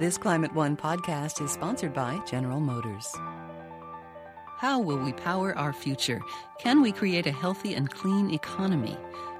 This Climate One podcast is sponsored by General Motors. How will we power our future? Can we create a healthy and clean economy?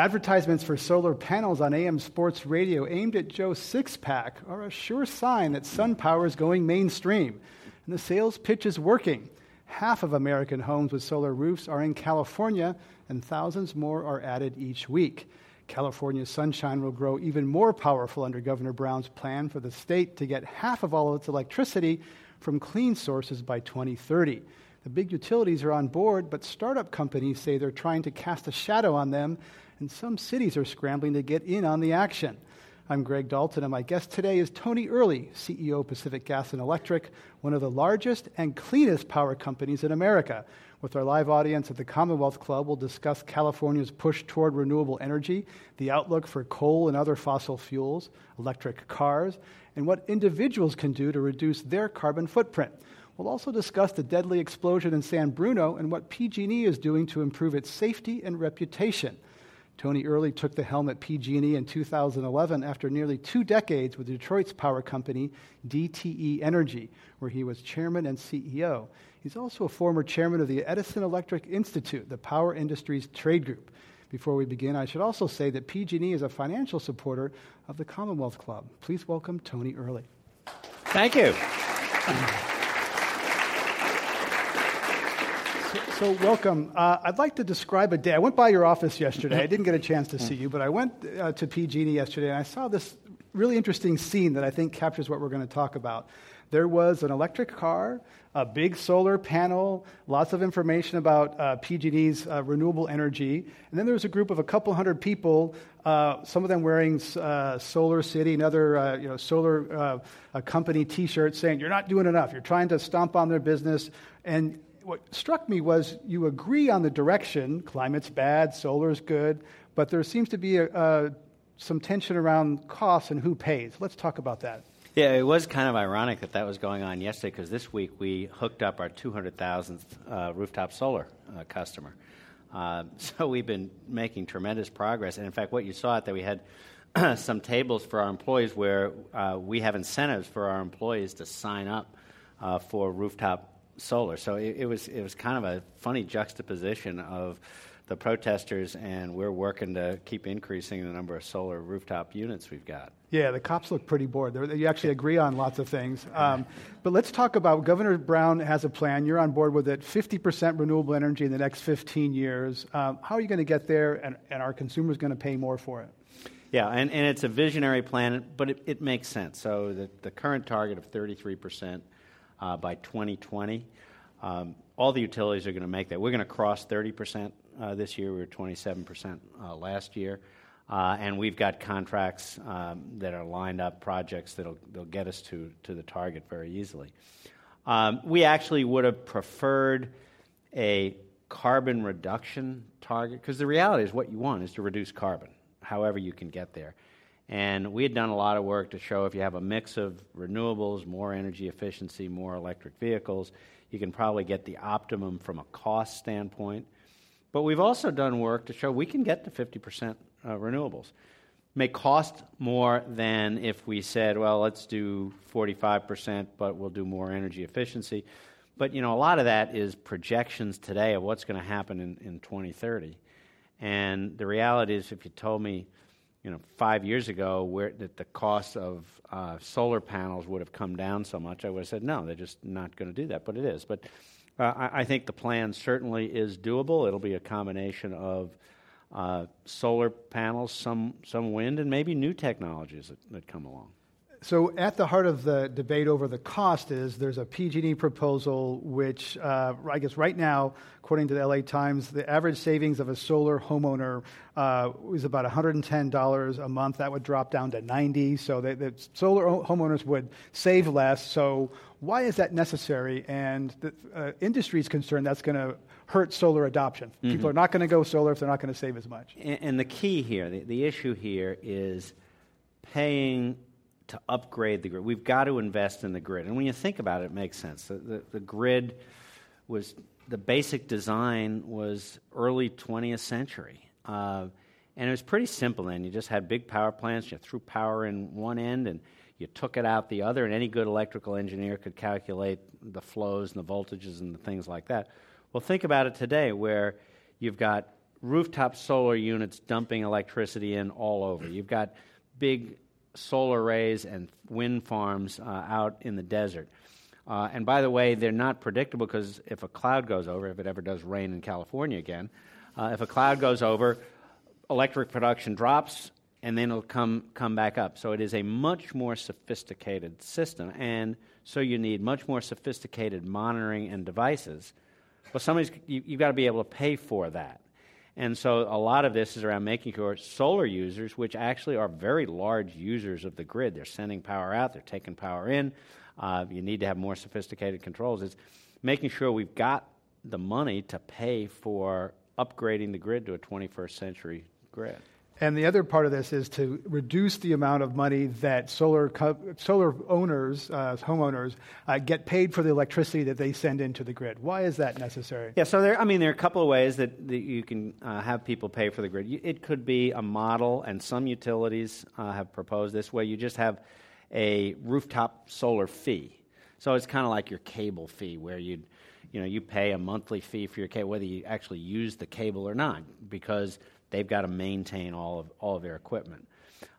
Advertisements for solar panels on AM sports radio aimed at Joe Sixpack are a sure sign that sun power is going mainstream, and the sales pitch is working. Half of American homes with solar roofs are in California, and thousands more are added each week. California's sunshine will grow even more powerful under Governor Brown's plan for the state to get half of all of its electricity from clean sources by 2030. The big utilities are on board, but startup companies say they're trying to cast a shadow on them and some cities are scrambling to get in on the action. I'm Greg Dalton, and my guest today is Tony Earley, CEO of Pacific Gas and Electric, one of the largest and cleanest power companies in America. With our live audience at the Commonwealth Club, we'll discuss California's push toward renewable energy, the outlook for coal and other fossil fuels, electric cars, and what individuals can do to reduce their carbon footprint. We'll also discuss the deadly explosion in San Bruno and what PG&E is doing to improve its safety and reputation. Tony Earley took the helm at PG&E in 2011 after nearly two decades with Detroit's power company, DTE Energy, where he was chairman and CEO. He's also a former chairman of the Edison Electric Institute, the power industry's trade group. Before we begin, I should also say that PG&E is a financial supporter of the Commonwealth Club. Please welcome Tony Earley. Thank you. So, welcome. Uh, I'd like to describe a day. I went by your office yesterday. I didn't get a chance to see you, but I went uh, to PG&E yesterday and I saw this really interesting scene that I think captures what we're going to talk about. There was an electric car, a big solar panel, lots of information about uh, PG&E's uh, renewable energy, and then there was a group of a couple hundred people, uh, some of them wearing uh, Solar City and other you know, solar company T-shirts, saying you're not doing enough. You're trying to stomp on their business, and what struck me was you agree on the direction climate's bad, solar's good, but there seems to be a, a, some tension around costs and who pays. Let's talk about that. Yeah, it was kind of ironic that that was going on yesterday because this week we hooked up our 200,000th uh, rooftop solar uh, customer. Uh, so we've been making tremendous progress. And in fact, what you saw at that we had some tables for our employees where uh, we have incentives for our employees to sign up uh, for rooftop solar. So it, it, was it was kind of a funny juxtaposition of the protesters, and we're working to keep increasing the number of solar rooftop units we've got. Yeah, the cops look pretty bored. They're, you actually agree on lots of things. Um, but let's talk about Governor Brown has a plan. You're on board with it 50% renewable energy in the next 15 years. Um, how are you going to get there, and, and are consumers going to pay more for it? Yeah, and, and it's a visionary plan, but it, it makes sense. So the, the current target of 33% uh, by 2020. Um, all the utilities are going to make that. We're going to cross 30% uh, this year. We were 27% uh, last year. Uh, and we've got contracts um, that are lined up, projects that'll, that'll get us to, to the target very easily. Um, we actually would have preferred a carbon reduction target because the reality is what you want is to reduce carbon, however you can get there. And we had done a lot of work to show if you have a mix of renewables, more energy efficiency, more electric vehicles, you can probably get the optimum from a cost standpoint. But we've also done work to show we can get to 50% uh, renewables. May cost more than if we said, well, let's do 45%, but we'll do more energy efficiency. But you know, a lot of that is projections today of what's going to happen in, in 2030. And the reality is, if you told me you know, five years ago, where that the cost of uh, solar panels would have come down so much, I would have said no, they're just not going to do that. But it is. But uh, I, I, think the plan certainly is doable. It'll be a combination of uh, solar panels, some some wind, and maybe new technologies that, that come along. So, at the heart of the debate over the cost is there's a PG&E proposal, which uh, I guess right now, according to the LA Times, the average savings of a solar homeowner uh, is about $110 a month. That would drop down to 90. So, the, the solar homeowners would save less. So, why is that necessary? And the uh, industry is concerned that's going to hurt solar adoption. Mm-hmm. People are not going to go solar if they're not going to save as much. And, and the key here, the, the issue here is paying to upgrade the grid. We've got to invest in the grid. And when you think about it, it makes sense. The, the, the grid was, the basic design was early 20th century. Uh, and it was pretty simple then. You just had big power plants, you threw power in one end, and you took it out the other, and any good electrical engineer could calculate the flows and the voltages and the things like that. Well, think about it today where you've got rooftop solar units dumping electricity in all over. You've got big solar arrays and wind farms uh, out in the desert. Uh, and by the way, they're not predictable because if a cloud goes over, if it ever does rain in California again, uh, if a cloud goes over, electric production drops and then it'll come, come back up. So it is a much more sophisticated system. And so you need much more sophisticated monitoring and devices. Well, somebody's, you, you've got to be able to pay for that. And so a lot of this is around making sure solar users, which actually are very large users of the grid, they're sending power out, they're taking power in. Uh, you need to have more sophisticated controls. It's making sure we've got the money to pay for upgrading the grid to a 21st century grid. And the other part of this is to reduce the amount of money that solar, co- solar owners, uh, homeowners, uh, get paid for the electricity that they send into the grid. Why is that necessary? Yeah, so there, I mean, there are a couple of ways that, that you can uh, have people pay for the grid. It could be a model, and some utilities uh, have proposed this, where you just have a rooftop solar fee. So it's kind of like your cable fee, where you you know, you pay a monthly fee for your cable, whether you actually use the cable or not, because They've got to maintain all of, all of their equipment.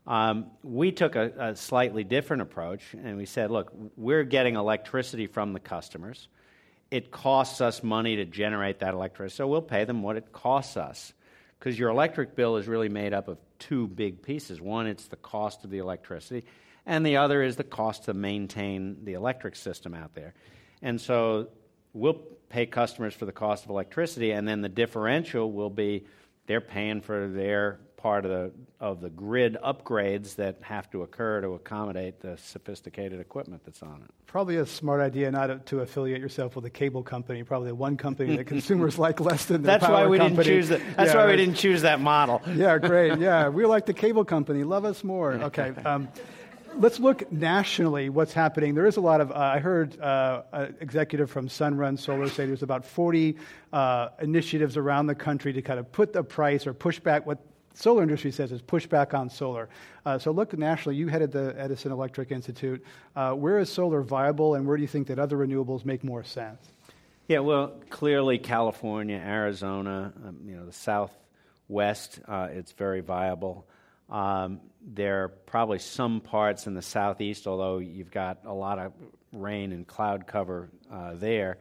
Um, we took a, a, slightly different approach, and we said, look, we're getting electricity from the customers. It costs us money to generate that electricity, so we'll pay them what it costs us. Because your electric bill is really made up of two big pieces. One, it's the cost of the electricity, and the other is the cost to maintain the electric system out there. And so we'll pay customers for the cost of electricity, and then the differential will be they're paying for their part of the of the grid upgrades that have to occur to accommodate the sophisticated equipment that's on it. Probably a smart idea not to affiliate yourself with a cable company. Probably one company that consumers like less than the that's why we company. didn't choose that. That's yeah, why we didn't choose that model. Yeah, great. Yeah, we like the cable company. Love us more. Okay. Um, let's look nationally what's happening. There is a lot of, uh, I heard uh, an executive from Sunrun Solar say there's about 40 uh, initiatives around the country to kind of put the price or push back what solar industry says is push back on solar. Uh, so look nationally, you headed the Edison Electric Institute. Uh, where is solar viable and where do you think that other renewables make more sense? Yeah, well, clearly California, Arizona, um, you know, the Southwest, uh, it's very viable. Um, there are probably some parts in the southeast, although you've got a lot of rain and cloud cover uh, there.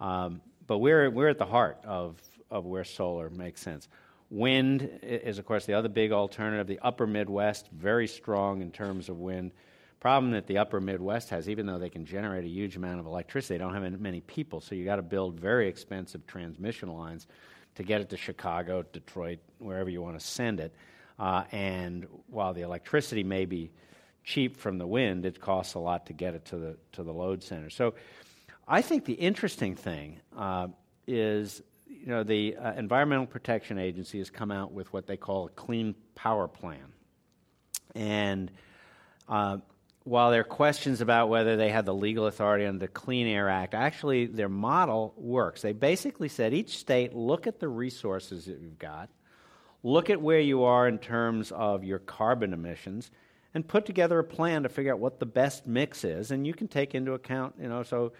Um, but we're, we're at the heart of, of where solar makes sense. Wind is, of course, the other big alternative. The upper Midwest, very strong in terms of wind. Problem that the upper Midwest has, even though they can generate a huge amount of electricity, they don't have many people, so you got to build very expensive transmission lines to get it to Chicago, Detroit, wherever you want to send it. Uh, and while the electricity may be cheap from the wind, it costs a lot to get it to the, to the load center. So I think the interesting thing uh, is you know, the uh, Environmental Protection Agency has come out with what they call a clean power plan. And uh, while there are questions about whether they have the legal authority under the Clean Air Act, actually their model works. They basically said each state look at the resources that you've got look at where you are in terms of your carbon emissions and put together a plan to figure out what the best mix is and you can take into account you know so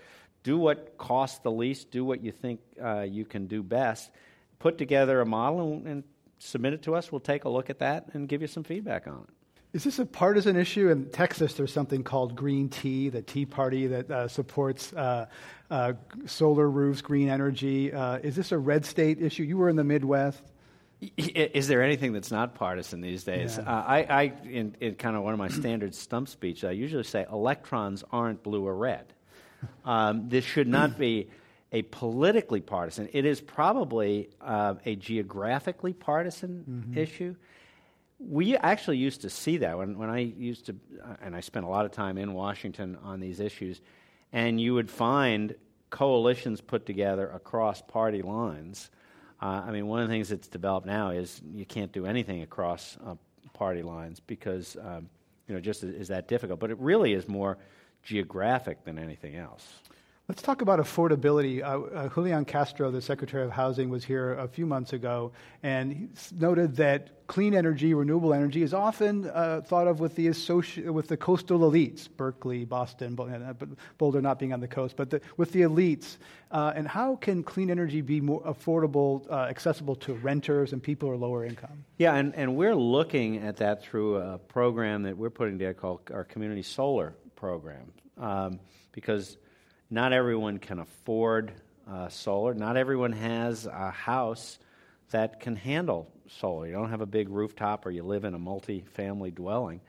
do what costs the least do what you think uh, you can do best put together a model and, and, submit it to us we'll take a look at that and give you some feedback on it is this a partisan issue? In Texas, there's something called Green Tea, the Tea Party that uh, supports uh, uh, solar roofs, green energy. Uh, is this a red state issue? You were in the Midwest. Is there anything that's not partisan these days? Yeah. Uh, I, I in, in, kind of one of my standard stump speeches, I usually say electrons aren't blue or red. Um, this should not be a politically partisan. It is probably uh, a geographically partisan mm-hmm. issue. We actually used to see that when, when I used to, uh, and I spent a lot of time in Washington on these issues, and you would find coalitions put together across party lines uh, I mean, one of the things that's developed now is you can't do anything across uh, party lines because, um, you know, just is, is that difficult. But it really is more geographic than anything else. Let's talk about affordability. Uh, uh, Julian Castro, the Secretary of Housing, was here a few months ago and noted that clean energy, renewable energy, is often uh, thought of with the, associ- with the coastal elites, Berkeley, Boston, Boulder not being on the coast, but the, with the elites. Uh, and how can clean energy be more affordable, uh, accessible to renters and people who are lower income? Yeah, and, and we're looking at that through a program that we're putting together called our Community Solar Program. Um, because not everyone can afford uh, solar. Not everyone has a house that can handle solar. You don't have a big rooftop or you live in a multi family dwelling.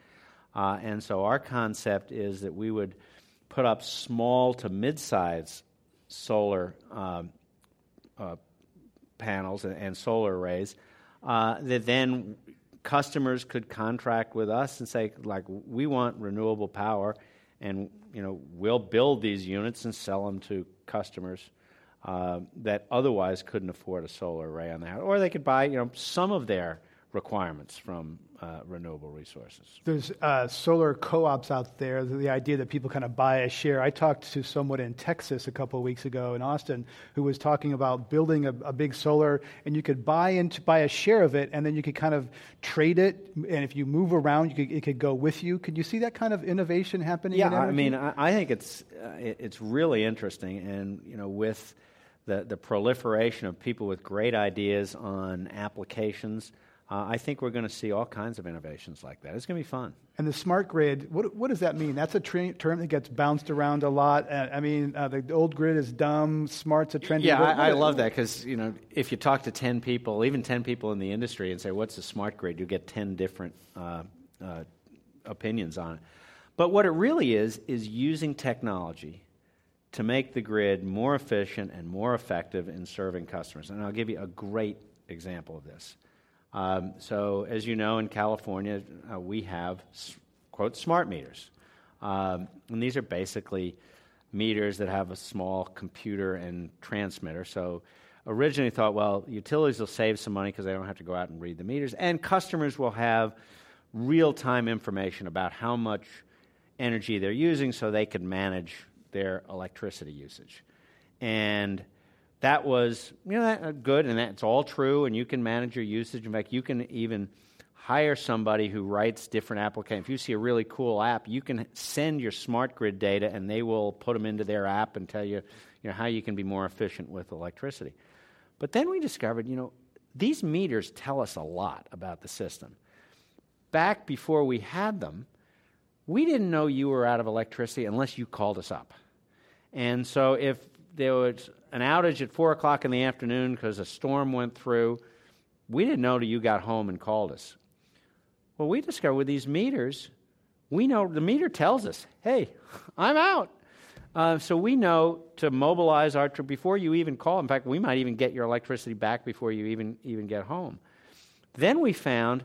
Uh, and so our concept is that we would put up small to mid size solar um, uh, panels and, and, solar arrays uh, that then customers could contract with us and say, like, we want renewable power and you know we'll build these units and sell them to customers uh, that otherwise couldn't afford a solar array on their house, or they could buy you know some of their requirements from uh, renewable resources. There's uh, solar co-ops out there. The idea that people kind of buy a share. I talked to someone in Texas a couple of weeks ago in Austin who was talking about building a, a, big solar, and you could buy into buy a share of it, and then you could kind of trade it. And if you move around, you could, it could go with you. Could you see that kind of innovation happening? Yeah, I mean, I, I think it's uh, it's really interesting, and you know, with the the proliferation of people with great ideas on applications uh, I think we're going to see all kinds of innovations like that. It's going to be fun. And the smart grid, what, what does that mean? That's a tra- term that gets bounced around a lot. Uh, I mean, uh, the old grid is dumb, smart's a trendy. Yeah, I, I love that because you know if you talk to ten people, even ten people in the industry, and say what's a smart grid, you get ten different uh, uh, opinions on it. But what it really is is using technology to make the grid more efficient and more effective in serving customers. And I'll give you a great example of this. Um, so, as you know, in California, uh, we have, quote, smart meters. Um, and these are basically meters that have a small computer and transmitter. So, originally thought, well, utilities will save some money because they don't have to go out and read the meters, and customers will have real time information about how much energy they're using so they can manage their electricity usage. And that was you know that, uh, good and that's all true and you can manage your usage. In fact you can even hire somebody who writes different applications if you see a really cool app you can send your smart grid data and they will put them into their app and tell you, you know, how you can be more efficient with electricity. But then we discovered you know these meters tell us a lot about the system. Back before we had them we didn't know you were out of electricity unless you called us up. And so if there was an outage at 4 o'clock in the afternoon because a storm went through. We didn't know till you got home and called us. Well, we discovered with these meters, we know the meter tells us, hey, I'm out. Uh, so we know to mobilize our trip before you even call. In fact, we might even get your electricity back before you even, even get home. Then we found,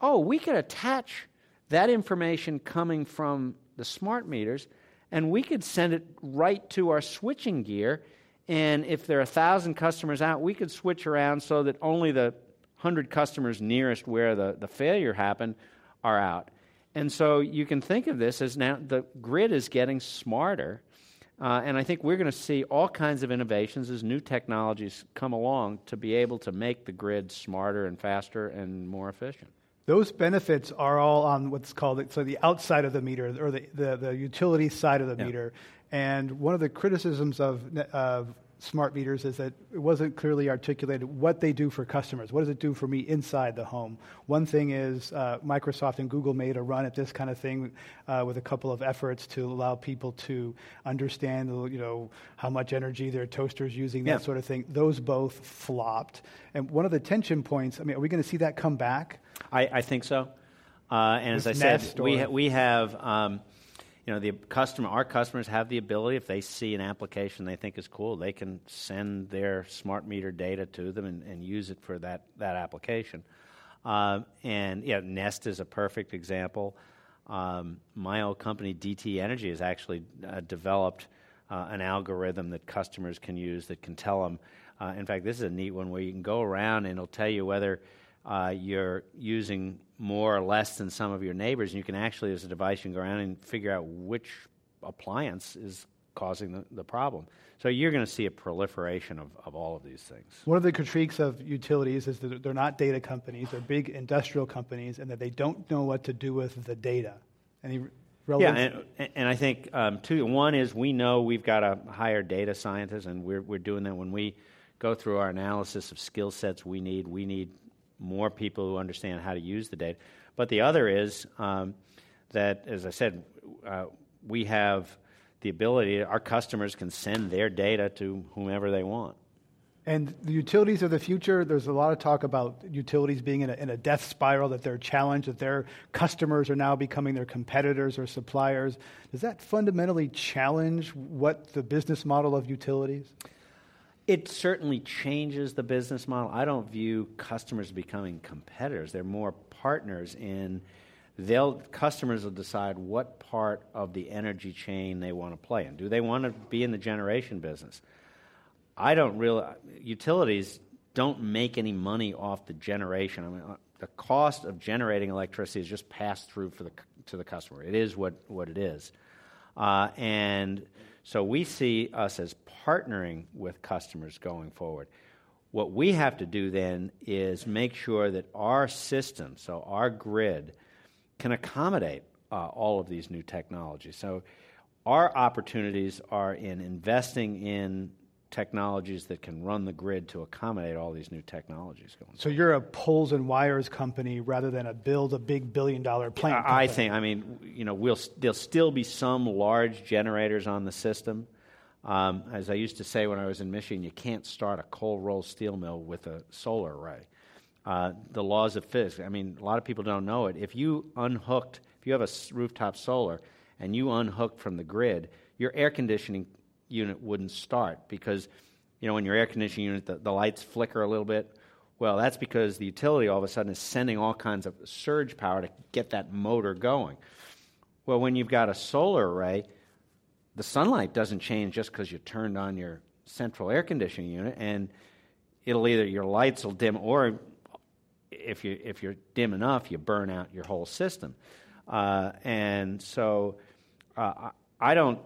oh, we could attach that information coming from the smart meters and we could send it right to our switching gear. And if there are a thousand customers out, we could switch around so that only the hundred customers nearest where the, the failure happened are out. And so you can think of this as now the grid is getting smarter. Uh, and I think we're going to see all kinds of innovations as new technologies come along to be able to make the grid smarter and faster and more efficient. Those benefits are all on what's called so the outside of the meter or the, the, the utility side of the yeah. meter. And one of the criticisms of, of smart meters is that it wasn't clearly articulated what they do for customers. What does it do for me inside the home? One thing is uh, Microsoft and Google made a run at this kind of thing uh, with a couple of efforts to allow people to understand, you know, how much energy their toaster is using, that yeah. sort of thing. Those both flopped. And one of the tension points, I mean, are we going to see that come back? I, I think so. Uh, and as I said, we, ha- we have. Um, you know, the customer, our customers have the ability, if they see an application they think is cool, they can send their smart meter data to them and, and use it for that, that application. Uh, and yeah, Nest is a perfect example. Um, my old company, DTE Energy, has actually uh, developed uh, an algorithm that customers can use that can tell them. Uh, in fact, this is a neat one where you can go around and it'll tell you whether uh, you're using more or less than some of your neighbors, and you can actually, as a device, you can go around and figure out which appliance is causing the, the problem. So you're going to see a proliferation of, of all of these things. One of the critiques of utilities is that they're not data companies, they're big industrial companies, and that they don't know what to do with the data. Any relevant? Yeah, and, and I think um, two. One is we know we've got to hire data scientists, and we're, we're doing that when we go through our analysis of skill sets we need. We need more people who understand how to use the data. But the other is um, that, as I said, uh, we have the ability, our customers can send their data to whomever they want. And the utilities of the future, there's a lot of talk about utilities being in a, in a, death spiral, that they're challenged, that their customers are now becoming their competitors or suppliers. Does that fundamentally challenge what the business model of utilities? It certainly changes the business model. I don't view customers becoming competitors. They're more partners in they'll customers will decide what part of the energy chain they want to play in. Do they want to be in the generation business? I don't really utilities don't make any money off the generation. I mean, uh, the cost of generating electricity is just passed through for the to the customer. It is what what it is, uh, and so we see us as partnering with customers going forward. What we have to do then is make sure that our system, so our grid, can accommodate uh, all of these new technologies. So our opportunities are in investing in technologies that can run the grid to accommodate all these new technologies going. So you're a poles and wires company rather than a build a big billion dollar plant. I, I think. I mean, you know, we'll, there'll still be some large generators on the system. Um, as I used to say when I was in Michigan, you can't start a cold roll steel mill with a solar array. Uh, the laws of physics. I mean, a lot of people don't know it. If you unhooked, if you have a rooftop solar and you unhooked from the grid, your air conditioning unit wouldn't start because, you know, in your air conditioning unit, the, the lights flicker a little bit. Well, that's because the utility all of a sudden is sending all kinds of surge power to get that motor going. Well, when you've got a solar array, the sunlight doesn't change just because you turned on your central air conditioning unit, and it'll either your lights will dim, or if you if you're dim enough, you burn out your whole system. Uh, and so, uh, I don't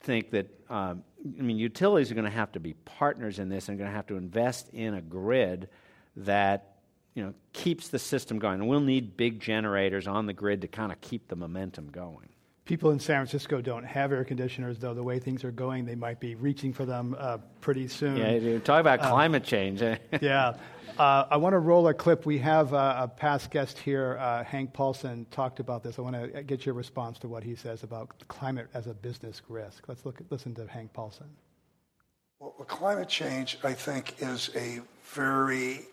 think that um, I mean, utilities are going to have to be partners in this and going to have to invest in a grid that you know keeps the system going. And we'll need big generators on the grid to kind of keep the momentum going. People in San Francisco don't have air conditioners, though. The way things are going, they might be reaching for them uh, pretty soon. Yeah, talk about uh, climate change. yeah. Uh, I want to roll a clip. We have uh, a past guest here, uh, Hank Paulson, talked about this. I want to get your response to what he says about climate as a business risk. Let's look at, listen to Hank Paulson. Well, climate change, I think, is a very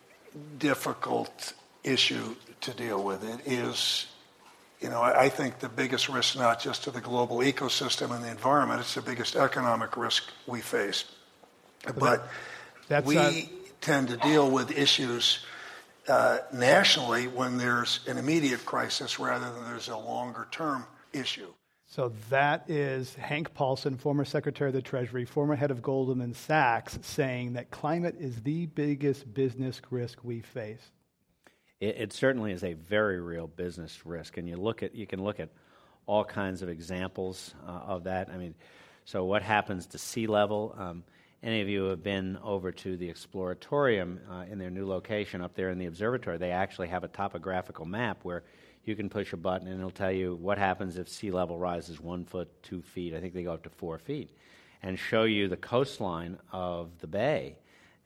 difficult issue to deal with. It is, you know, I think the biggest risk not just to the global ecosystem and the environment, it's the biggest economic risk we face. But That's, we tend to deal with issues uh, nationally when there's an immediate crisis rather than there's a longer term issue. So that is Hank Paulson, former Secretary of the Treasury, former head of Goldman Sachs, saying that climate is the biggest business risk we face. It, it, certainly is a very real business risk, and you look at you can look at all kinds of examples uh, of that. I mean, so what happens to sea level? Um, any of you have been over to the Exploratorium uh, in their new location up there in the observatory, they actually have a topographical map where you can push a button and it'll tell you what happens if sea level rises one foot, two feet. I think they go up to four feet. and show you the coastline of the bay.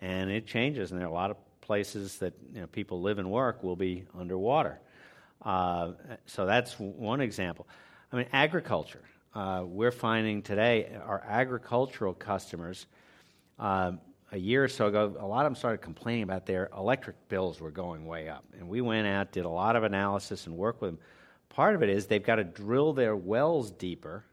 And it changes, and there are a lot of places that you know, people live and work will be underwater. Uh, so that's one example. I mean, agriculture. Uh, we're finding today our agricultural customers, uh, a year or so ago, a lot of them started complaining about their electric bills were going way up. And we went out, did a lot of analysis, and worked with them. Part of it is they've got to drill their wells deeper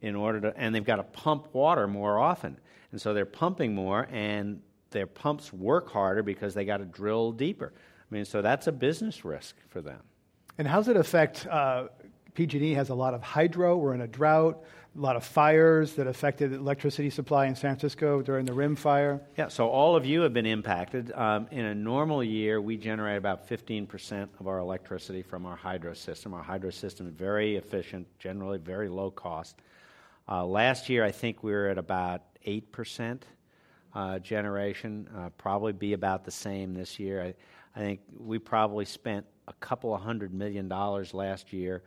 in order to, and they've got to pump water more often. And so they're pumping more, and their pumps work harder because they got to drill deeper. I mean, so that's a business risk for them. And how does it affect? Uh, PG&E has a lot of hydro. We're in a drought. A lot of fires that affected electricity supply in San Francisco during the Rim fire. Yeah, so all of you have been impacted. Um, in a normal year, we generate about 15% of our electricity from our hydro system. Our hydro system is very efficient, generally very low cost. Uh, last year, I think we were at about 8% uh, generation, uh, probably be about the same this year. I, I think we probably spent a couple of hundred million dollars last year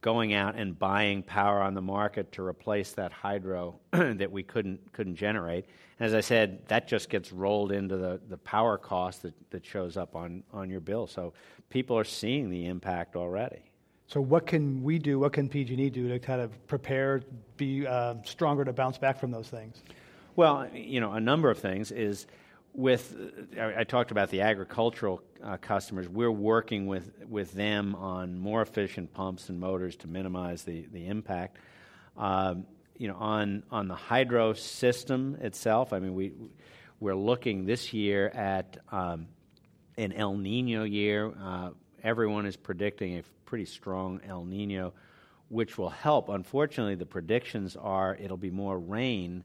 going out and buying power on the market to replace that hydro that we couldn't couldn't generate. And as I said, that just gets rolled into the, the power cost that, that shows up on, on your bill. So people are seeing the impact already. So what can we do? What can PG&E do to kind of prepare, be uh, stronger to bounce back from those things? Well, you know, a number of things is with I talked about the agricultural uh, customers. We're working with with them on more efficient pumps and motors to minimize the the impact. Um, you know, on on the hydro system itself. I mean, we we're looking this year at um, an El Nino year. Uh, everyone is predicting a pretty strong El Nino, which will help. Unfortunately, the predictions are it'll be more rain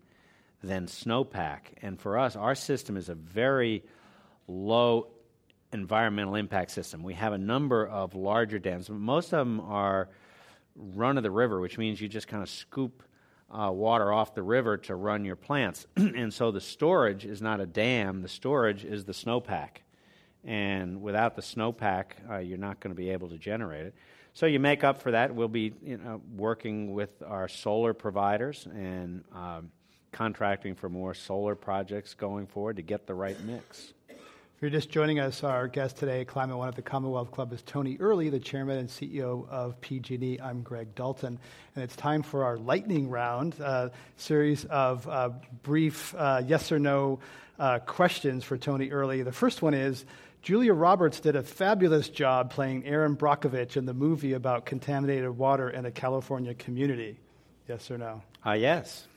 than snowpack. And for us, our system is a very low environmental impact system. We have a number of larger dams, but most of them are run of the river, which means you just kind of scoop uh, water off the river to run your plants. and so the storage is not a dam, the storage is the snowpack. And without the snowpack, uh, you're not going to be able to generate it. So you make up for that. We'll be you know, working with our solar providers and um, contracting for more solar projects going forward to get the right mix. If you're just joining us, our guest today, Climate One at the Commonwealth Club, is Tony Earley, the chairman and CEO of PG&E. I'm Greg Dalton, and it's time for our lightning round, uh, series of uh, brief uh, yes or no uh, questions for Tony Earley. The first one is. Julia Roberts did a fabulous job playing Erin Brockovich in the movie about contaminated water in a California community. Yes or no? Uh, yes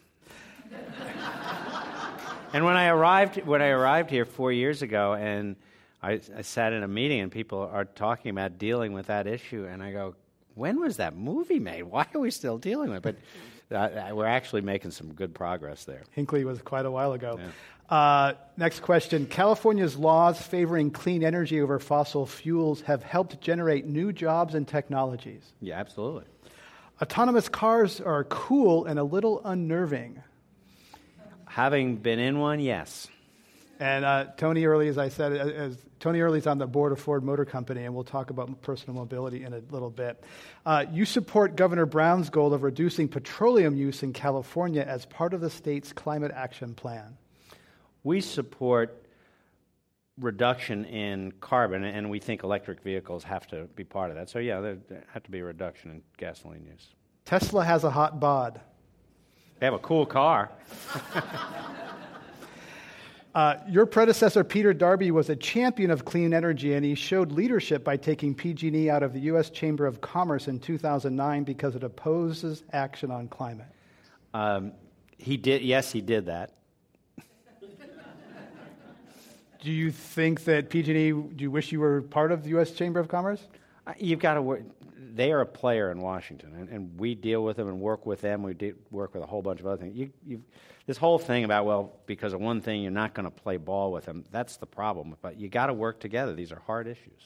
and when I arrived, when I arrived here four years ago, and I, I, sat in a meeting, and people are talking about dealing with that issue, and I go, "When was that movie made? Why are we still dealing with it?" But uh, we're actually making some good progress there. Hinckley was quite a while ago. Yeah. Uh, next question. California's laws favoring clean energy over fossil fuels have helped generate new jobs and technologies. Yeah, absolutely. Autonomous cars are cool and a little unnerving. Having been in one, yes. And uh, Tony Earley, as I said, as Tony Earley's on the board of Ford Motor Company, and we'll talk about personal mobility in a little bit. Uh, you support Governor Brown's goal of reducing petroleum use in California as part of the state's climate action plan. We support reduction in carbon, and we think electric vehicles have to be part of that. So, yeah, there have to be a reduction in gasoline use. Tesla has a hot bod. They have a cool car. uh, your predecessor, Peter Darbee, was a champion of clean energy, and he showed leadership by taking PG&E out of the U.S. Chamber of Commerce in 2009 because it opposes action on climate. Um, he did. Yes, he did that. do you think that PG&E? Do you wish you were part of the U.S. Chamber of Commerce? Uh, you've got to work they are a player in Washington, and, and, we deal with them and work with them. We work with a whole bunch of other things. You, this whole thing about well, because of one thing, you're not going to play ball with them. That's the problem. But you got to work together. These are hard issues.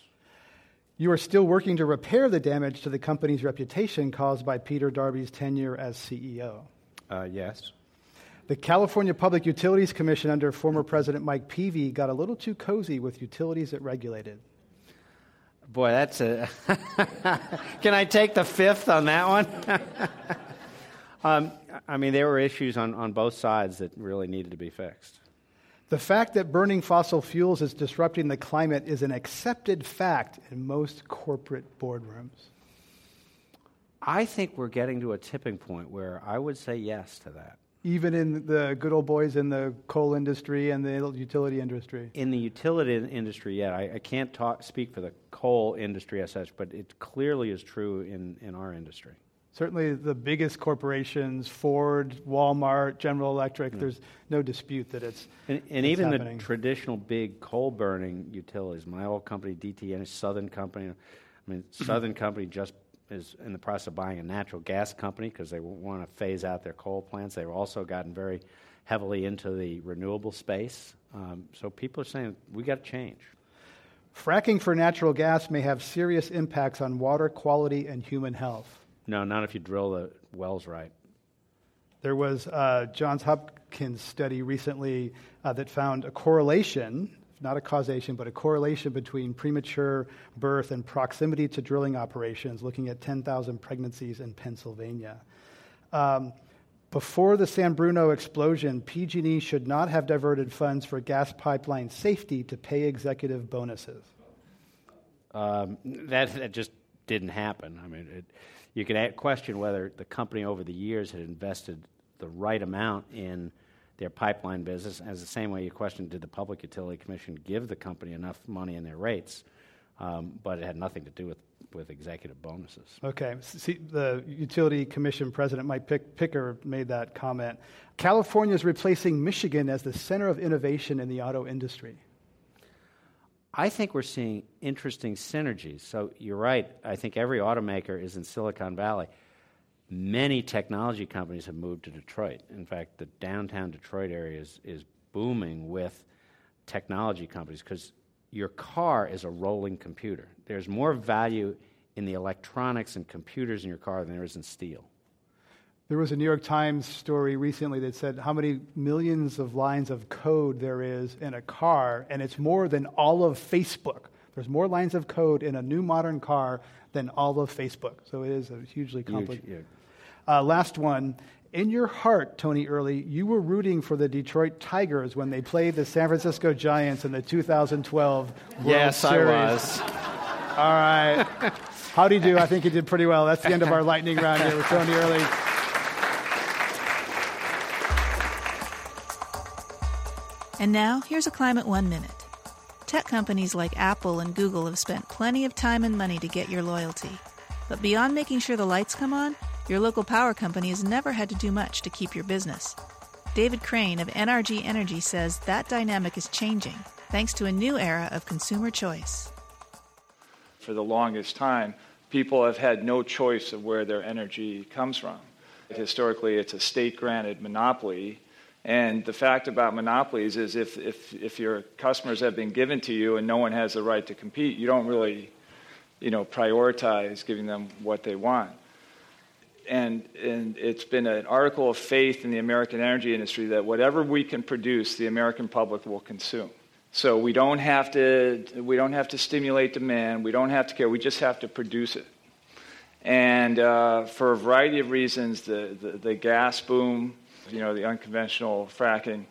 You are still working to repair the damage to the company's reputation caused by Peter Darbee's tenure as CEO. Uh, yes. The California Public Utilities Commission under former President Mike Peevey got a little too cozy with utilities it regulated. Boy, that's a. Can I take the fifth on that one? Um, I mean, there were issues on, on both sides that really needed to be fixed. The fact that burning fossil fuels is disrupting the climate is an accepted fact in most corporate boardrooms. I think we're getting to a tipping point where I would say yes to that. Even in the good old boys in the coal industry and the utility industry? In the utility industry, yeah. I, I can't talk, speak for the coal industry as such, but it clearly is true in, in our industry. Certainly, the biggest corporations, Ford, Walmart, General Electric, yeah. there's no dispute that it's. And, and it's even happening. the traditional big coal burning utilities, my old company, DTE, Southern Company. I mean, Southern Company just is in the process of buying a natural gas company because they want to phase out their coal plants. They've also gotten very heavily into the renewable space. Um, so people are saying we got to change. Fracking for natural gas may have serious impacts on water quality and human health. No, not if you drill the wells right. There was a Johns Hopkins study recently uh, that found a correlation not a causation, but a correlation between premature birth and proximity to drilling operations, looking at 10,000 pregnancies in Pennsylvania. Um, before the San Bruno explosion, PG&E should not have diverted funds for gas pipeline safety to pay executive bonuses. Um, that, that just didn't happen. I mean, it, you could question whether the company over the years had invested the right amount in – their pipeline business, as the same way you question did the Public Utility Commission give the company enough money in their rates, um, but it had nothing to do with, with executive bonuses. Okay. See, the Utility Commission President Mike Pick- Picker made that comment. California is replacing Michigan as the center of innovation in the auto industry. I think we're seeing interesting synergies. So you're right. I think every automaker is in Silicon Valley many technology companies have moved to Detroit. In fact, the downtown Detroit area is, is booming with technology companies because your car is a rolling computer. There's more value in the electronics and computers in your car than there is in steel. There was a New York Times story recently that said how many millions of lines of code there is in a car, and it's more than all of Facebook. There's more lines of code in a new modern car than all of Facebook. So it is a hugely complicated. Huge, yeah. Uh, last one. In your heart, Tony Earley, you were rooting for the Detroit Tigers when they played the San Francisco Giants in the 2012 World yes, Series. I was. All right. How do you do? I think you did pretty well. That's the end of our lightning round here with Tony Earley. And now, here's a Climate One Minute. Tech companies like Apple and Google have spent plenty of time and money to get your loyalty. But beyond making sure the lights come on, your local power company has never had to do much to keep your business. David Crane of NRG Energy says that dynamic is changing thanks to a new era of consumer choice. For the longest time, people have had no choice of where their energy comes from. Historically, it's a state granted monopoly. And the fact about monopolies is if, if, if your customers have been given to you and no one has the right to compete, you don't really you know, prioritize giving them what they want and, and it's been an article of faith in the American energy industry that whatever we can produce, the American public will consume. So we don't have to, we don't have to stimulate demand. We don't have to care. We just have to produce it. And uh, for a variety of reasons, the, the, the, gas boom, you know, the unconventional fracking,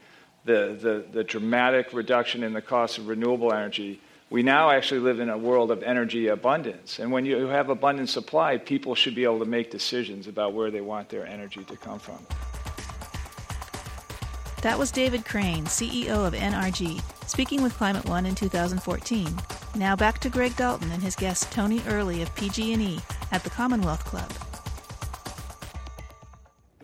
the, the, the dramatic reduction in the cost of renewable energy, we now actually live in a world of energy abundance. And when you have abundant supply, people should be able to make decisions about where they want their energy to come from. That was David Crane, CEO of NRG, speaking with Climate One in 2014. Now back to Greg Dalton and his guest Tony Earley of PG&E at the Commonwealth Club.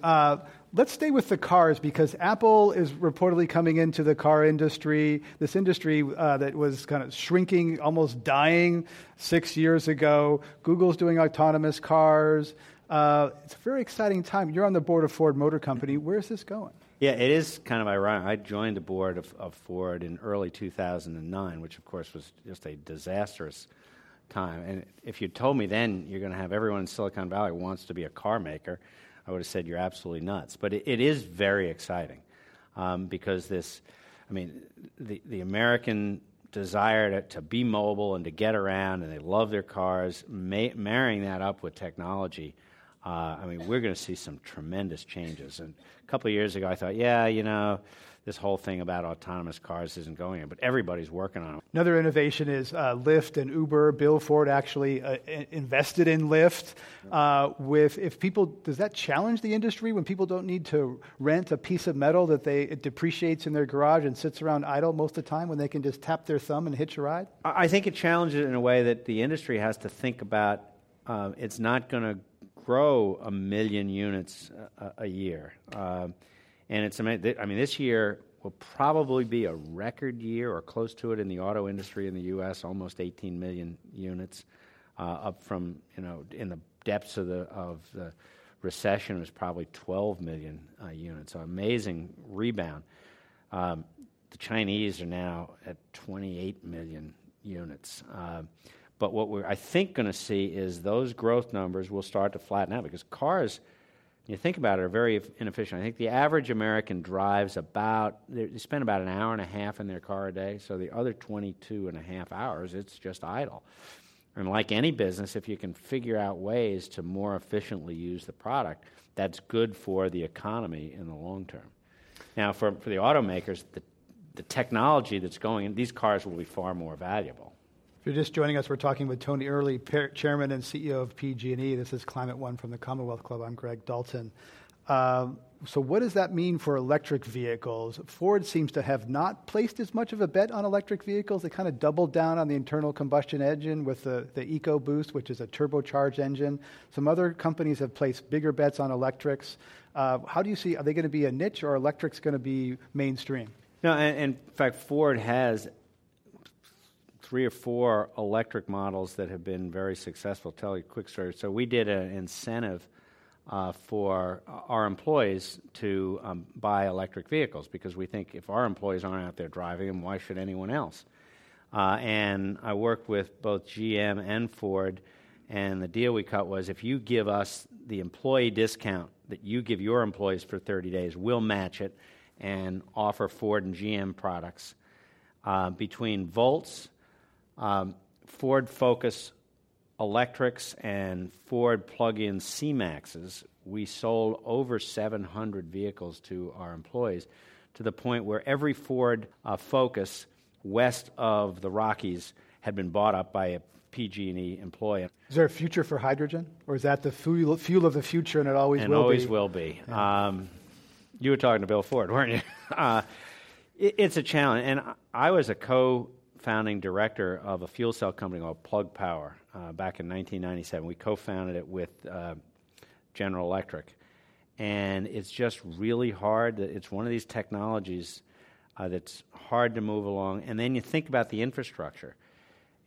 Uh, let's stay with the cars because Apple is reportedly coming into the car industry, this industry uh, that was kind of shrinking, almost dying six years ago. Google's doing autonomous cars. Uh, it's a very exciting time. You're on the board of Ford Motor Company. Where's this going? Yeah, it is kind of ironic. I joined the board of, of Ford in early 2009, which of course was just a disastrous time. And if you told me then you're going to have everyone in Silicon Valley wants to be a car maker, I would have said you're absolutely nuts. But it, it is very exciting um, because this, I mean, the, the American desire to, to be mobile and to get around, and they love their cars, ma- marrying that up with technology. uh, I mean, we're going to see some tremendous changes. And a couple of years ago, I thought, yeah, you know, this whole thing about autonomous cars isn't going in, but everybody's working on it. Another innovation is uh, Lyft and Uber. Bill Ford actually uh, invested in Lyft. Uh, with if people, does that challenge the industry when people don't need to rent a piece of metal that they it depreciates in their garage and sits around idle most of the time when they can just tap their thumb and hitch a ride? I think it challenges it in a way that the industry has to think about. Uh, it's not going to grow a million units a, a year. Uh, and it's, amazing. I mean, this year will probably be a record year or close to it in the auto industry in the U.S., almost 18 million units, uh, up from, you know, in the depths of the, of the recession, was probably 12 million uh, units. So amazing rebound. Um, the Chinese are now at 28 million units. Uh, but what we're, I think, going to see is those growth numbers will start to flatten out because cars, you think about it, are very inefficient. I think the average American drives about, they spend about an hour and a half in their car a day. So the other 22 and a half hours, it's just idle. And like any business, if you can figure out ways to more efficiently use the product, that's good for the economy in the long term. Now, for, for the automakers, the, the technology that's going in, these cars will be far more valuable. If you're just joining us, we're talking with Tony Earley, Chairman and CEO of PG&E. This is Climate One from the Commonwealth Club. I'm Greg Dalton. Um, so, what does that mean for electric vehicles? Ford seems to have not placed as much of a bet on electric vehicles. They kind of doubled down on the internal combustion engine with the, the EcoBoost, which is a turbocharged engine. Some other companies have placed bigger bets on electrics. Uh, how do you see, are they going to be a niche or electric's going to be mainstream? No, and, in fact, Ford has three or four electric models that have been very successful. I'll tell you a quick story. So we did an incentive uh, for our employees to um, buy electric vehicles because we think if our employees aren't out there driving them, why should anyone else? Uh, and I worked with both GM and Ford, and the deal we cut was if you give us the employee discount that you give your employees for 30 days, we'll match it and offer Ford and GM products. Uh, between Volts, um, Ford Focus electrics and Ford plug-in C-Maxes, we sold over 700 vehicles to our employees to the point where every Ford uh, Focus west of the Rockies had been bought up by a PG&E employee. Is there a future for hydrogen, or is that the fuel, fuel of the future, and it always will be and will always be? will be. Yeah. Um, you were talking to Bill Ford, weren't you? uh, it, it's a challenge, and I was a co founding director of a fuel cell company called Plug Power uh, back in 1997. We co founded it with uh, General Electric. And it's just really hard. It's one of these technologies uh, that's hard to move along. And then you think about the infrastructure.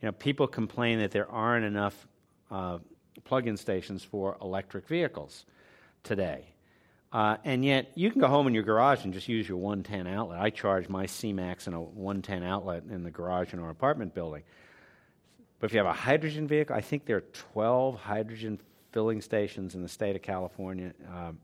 You know, people complain that there aren't enough uh, plug in stations for electric vehicles today. Uh, and yet, you can go home in your garage and just use your 110 outlet. I charge my C-Max in a 110 outlet in the garage in our apartment building. But if you have a hydrogen vehicle, I think there are 12 hydrogen filling stations in the state of California. Um,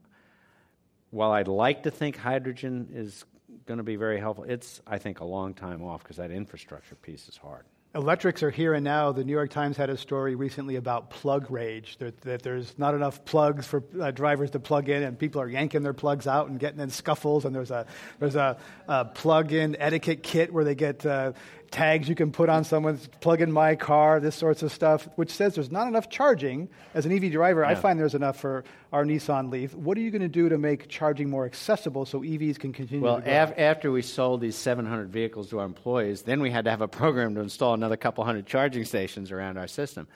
while I'd like to think hydrogen is going to be very helpful, it's, I think, a long time off because that infrastructure piece is hard. Electrics are here and now. The New York Times had a story recently about plug rage, that, that there's not enough plugs for uh, drivers to plug in, and people are yanking their plugs out and getting in scuffles. And there's a, there's a, a plug in etiquette kit where they get uh, tags you can put on someone's plug in my car, this sorts of stuff, which says there's not enough charging. As an EV driver, yeah. I find there's enough for our Nissan Leaf. What are you going to do to make charging more accessible so EVs can continue well? Af- after we sold these 700 vehicles to our employees, then we had to have a program to install another couple hundred charging stations around our system.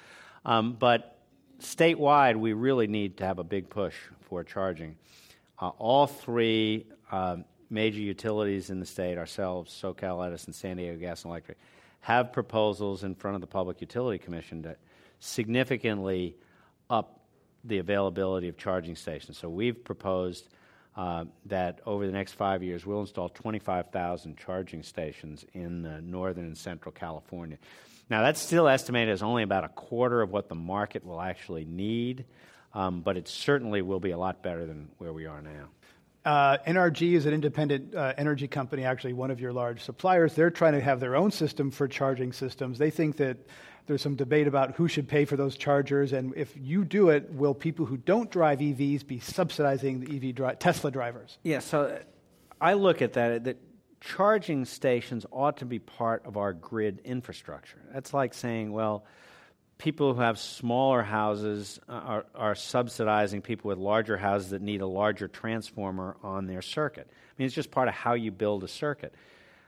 Um, but statewide, we really need to have a big push for charging. Uh, all three um, major utilities in the state, ourselves, SoCal Edison, San Diego Gas and Electric, have proposals in front of the Public Utility Commission to significantly up the availability of charging stations. So we've proposed uh, that over the next five years, we'll install 25,000 charging stations in uh, northern and central California. Now, that's still estimated as only about a quarter of what the market will actually need, um, but it certainly will be a lot better than where we are now. Uh, NRG is an independent uh, energy company, actually one of your large suppliers. They're trying to have their own system for charging systems. They think that There's some debate about who should pay for those chargers, and if you do it, will people who don't drive EVs be subsidizing the EV dri- Tesla drivers? Yeah, so I look at that that charging stations ought to be part of our grid infrastructure. That's like saying, well, people who have smaller houses are, are subsidizing people with larger houses that need a larger transformer on their circuit. I mean, it's just part of how you build a circuit.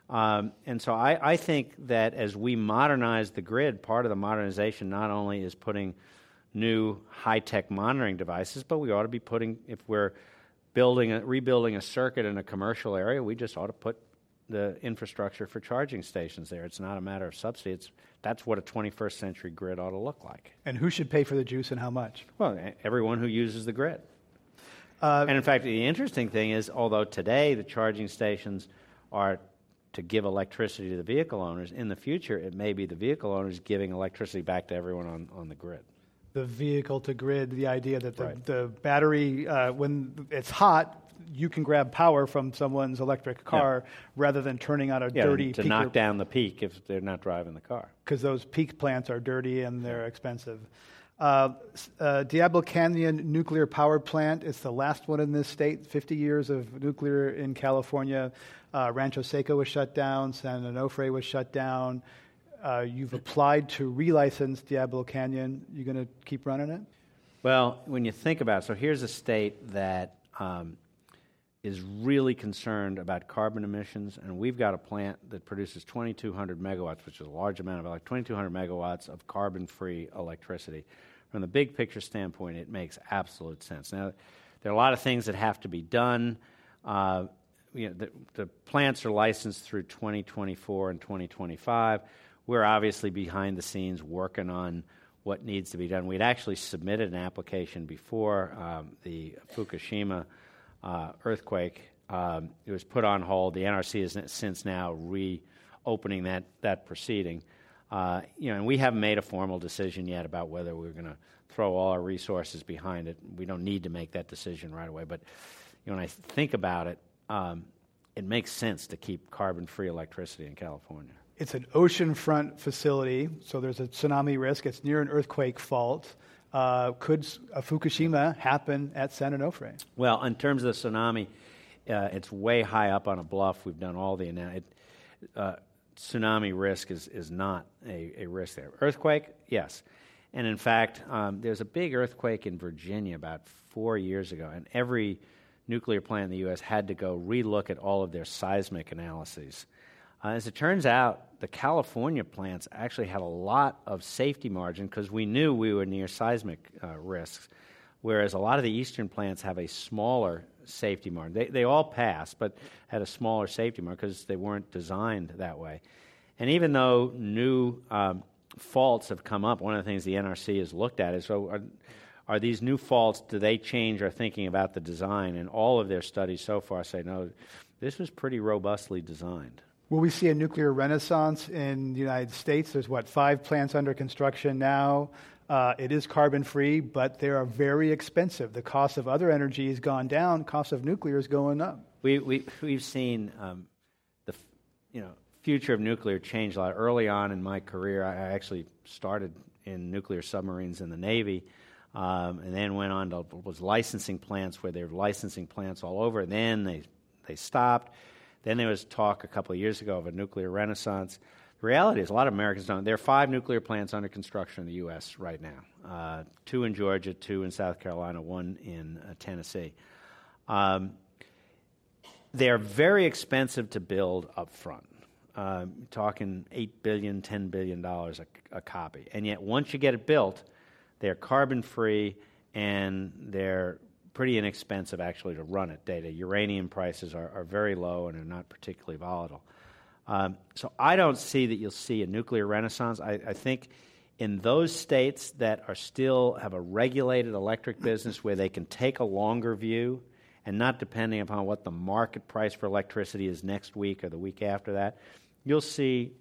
Um, and so I, I, think that as we modernize the grid, part of the modernization not only is putting new high tech monitoring devices, but we ought to be putting, if we're building a, rebuilding a circuit in a commercial area, we just ought to put the infrastructure for charging stations there. It's not a matter of subsidy. It's, that's what a 21st century grid ought to look like. And who should pay for the juice and how much? Well, everyone who uses the grid. Uh, and in fact, the interesting thing is, although today the charging stations are to give electricity to the vehicle owners. In the future, it may be the vehicle owners giving electricity back to everyone on, on the grid. The vehicle to grid, the idea that the, right. the battery, uh, when it's hot, you can grab power from someone's electric car yeah. rather than turning on a yeah, dirty to knock down the peak if they're not driving the car. Because those peak plants are dirty and they're expensive. Uh, uh, Diablo Canyon Nuclear Power Plant. It's the last one in this state. 50 years of nuclear in California. Uh, Rancho Seco was shut down. San Onofre was shut down. Uh, you've applied to relicense Diablo Canyon. You're going to keep running it? Well, when you think about it, so here's a state that um, is really concerned about carbon emissions, and we've got a plant that produces 2,200 megawatts, which is a large amount of like 2,200 megawatts of carbon-free electricity. From the big picture standpoint, it makes absolute sense. Now, there are a lot of things that have to be done. Uh, you know, the, the plants are licensed through 2024 and 2025. We're obviously behind the scenes working on what needs to be done. We'd actually submitted an application before um, the Fukushima uh, earthquake. Um, it was put on hold. The NRC is since now reopening that, that proceeding. Uh, you know, and we haven't made a formal decision yet about whether we're going to throw all our resources behind it. We don't need to make that decision right away. But you know, when I think about it, um, it makes sense to keep carbon-free electricity in California. It's an oceanfront facility, so there's a tsunami risk. It's near an earthquake fault. Uh, could a Fukushima happen at San Onofre? Well, in terms of the tsunami, uh, it's way high up on a bluff. We've done all the analysis. Uh, tsunami risk is, is not a, a risk there. Earthquake, yes. And in fact, um, there's a big earthquake in Virginia about four years ago, and every nuclear plant in the U.S. had to go relook at all of their seismic analyses. Uh, as it turns out, the California plants actually had a lot of safety margin because we knew we were near seismic uh, risks, whereas a lot of the eastern plants have a smaller safety margin. They, they all passed, but had a smaller safety margin because they weren't designed that way. And even though new um, faults have come up, one of the things the NRC has looked at is so are, are these new faults, do they change our thinking about the design? And all of their studies so far say, no, this was pretty robustly designed. Will we see a nuclear renaissance in the United States? There's what, five plants under construction now. Uh, it is carbon free, but they are very expensive. The cost of other energy has gone down, cost of nuclear is going up. We, we, we've seen um, the you know, future of nuclear change a lot. Early on in my career, I actually started in nuclear submarines in the Navy. Um, and then went on to was licensing plants where they were licensing plants all over. Then they they stopped. Then there was talk a couple of years ago of a nuclear renaissance. The reality is, a lot of Americans don't. There are five nuclear plants under construction in the U.S. right now uh, two in Georgia, two in South Carolina, one in uh, Tennessee. Um, they're very expensive to build up front. Um, talking $8 billion, $10 billion a, a copy. And yet, once you get it built, they're carbon free and they're pretty inexpensive actually to run it. Data uranium prices are, are very low and are not particularly volatile. Um, so I don't see that you'll see a nuclear renaissance. I, I, think in those states that are still have a regulated electric business where they can take a longer view and not depending upon what the market price for electricity is next week or the week after that, you'll see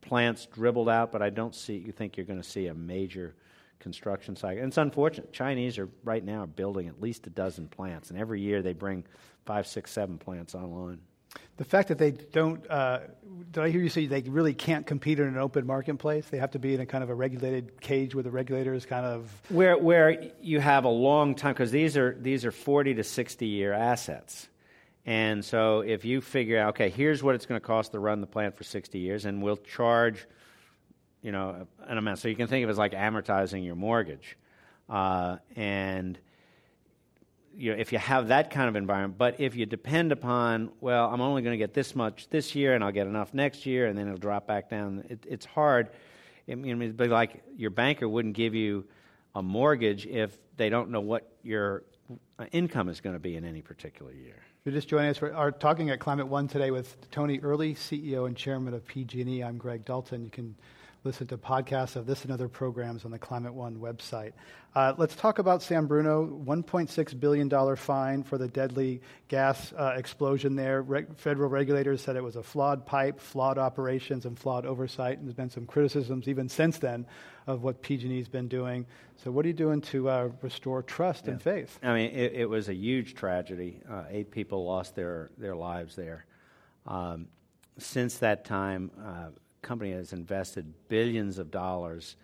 plants dribbled out. But I don't see you think you're going to see a major construction cycle. And it's unfortunate. Chinese are right now building at least a dozen plants, and every year they bring five, six, seven plants online. The fact that they don't uh, did I hear you say they really can't compete in an open marketplace? They have to be in a kind of a regulated cage where the regulators kind of where where you have a long time because these are these are 40 to 60 year assets. And so if you figure out, okay, here's what it's going to cost to run the plant for 60 years, and we'll charge, you know, an amount. So you can think of it as like amortizing your mortgage. Uh, and you know, if you have that kind of environment, but if you depend upon, well, I'm only going to get this much this year, and I'll get enough next year, and then it'll drop back down. It, it's hard. I mean, it'd be like your banker wouldn't give you a mortgage if they don't know what your income is going to be in any particular year. You're just joining us, we are talking at Climate One today with Tony Earley, CEO and Chairman of PG&E. I'm Greg Dalton. You can listen to podcasts of this and other programs on the Climate One website. Uh, let's talk about San Bruno. $1.6 billion fine for the deadly gas uh, explosion there. Re- federal regulators said it was a flawed pipe, flawed operations, and flawed oversight. And there's been some criticisms even since then of what PG&E's been doing. So, what are you doing to uh, restore trust yeah. and faith? I mean, it, it was a huge tragedy. Uh, eight people lost their, their lives there. Um, since that time, uh, company has invested billions of dollars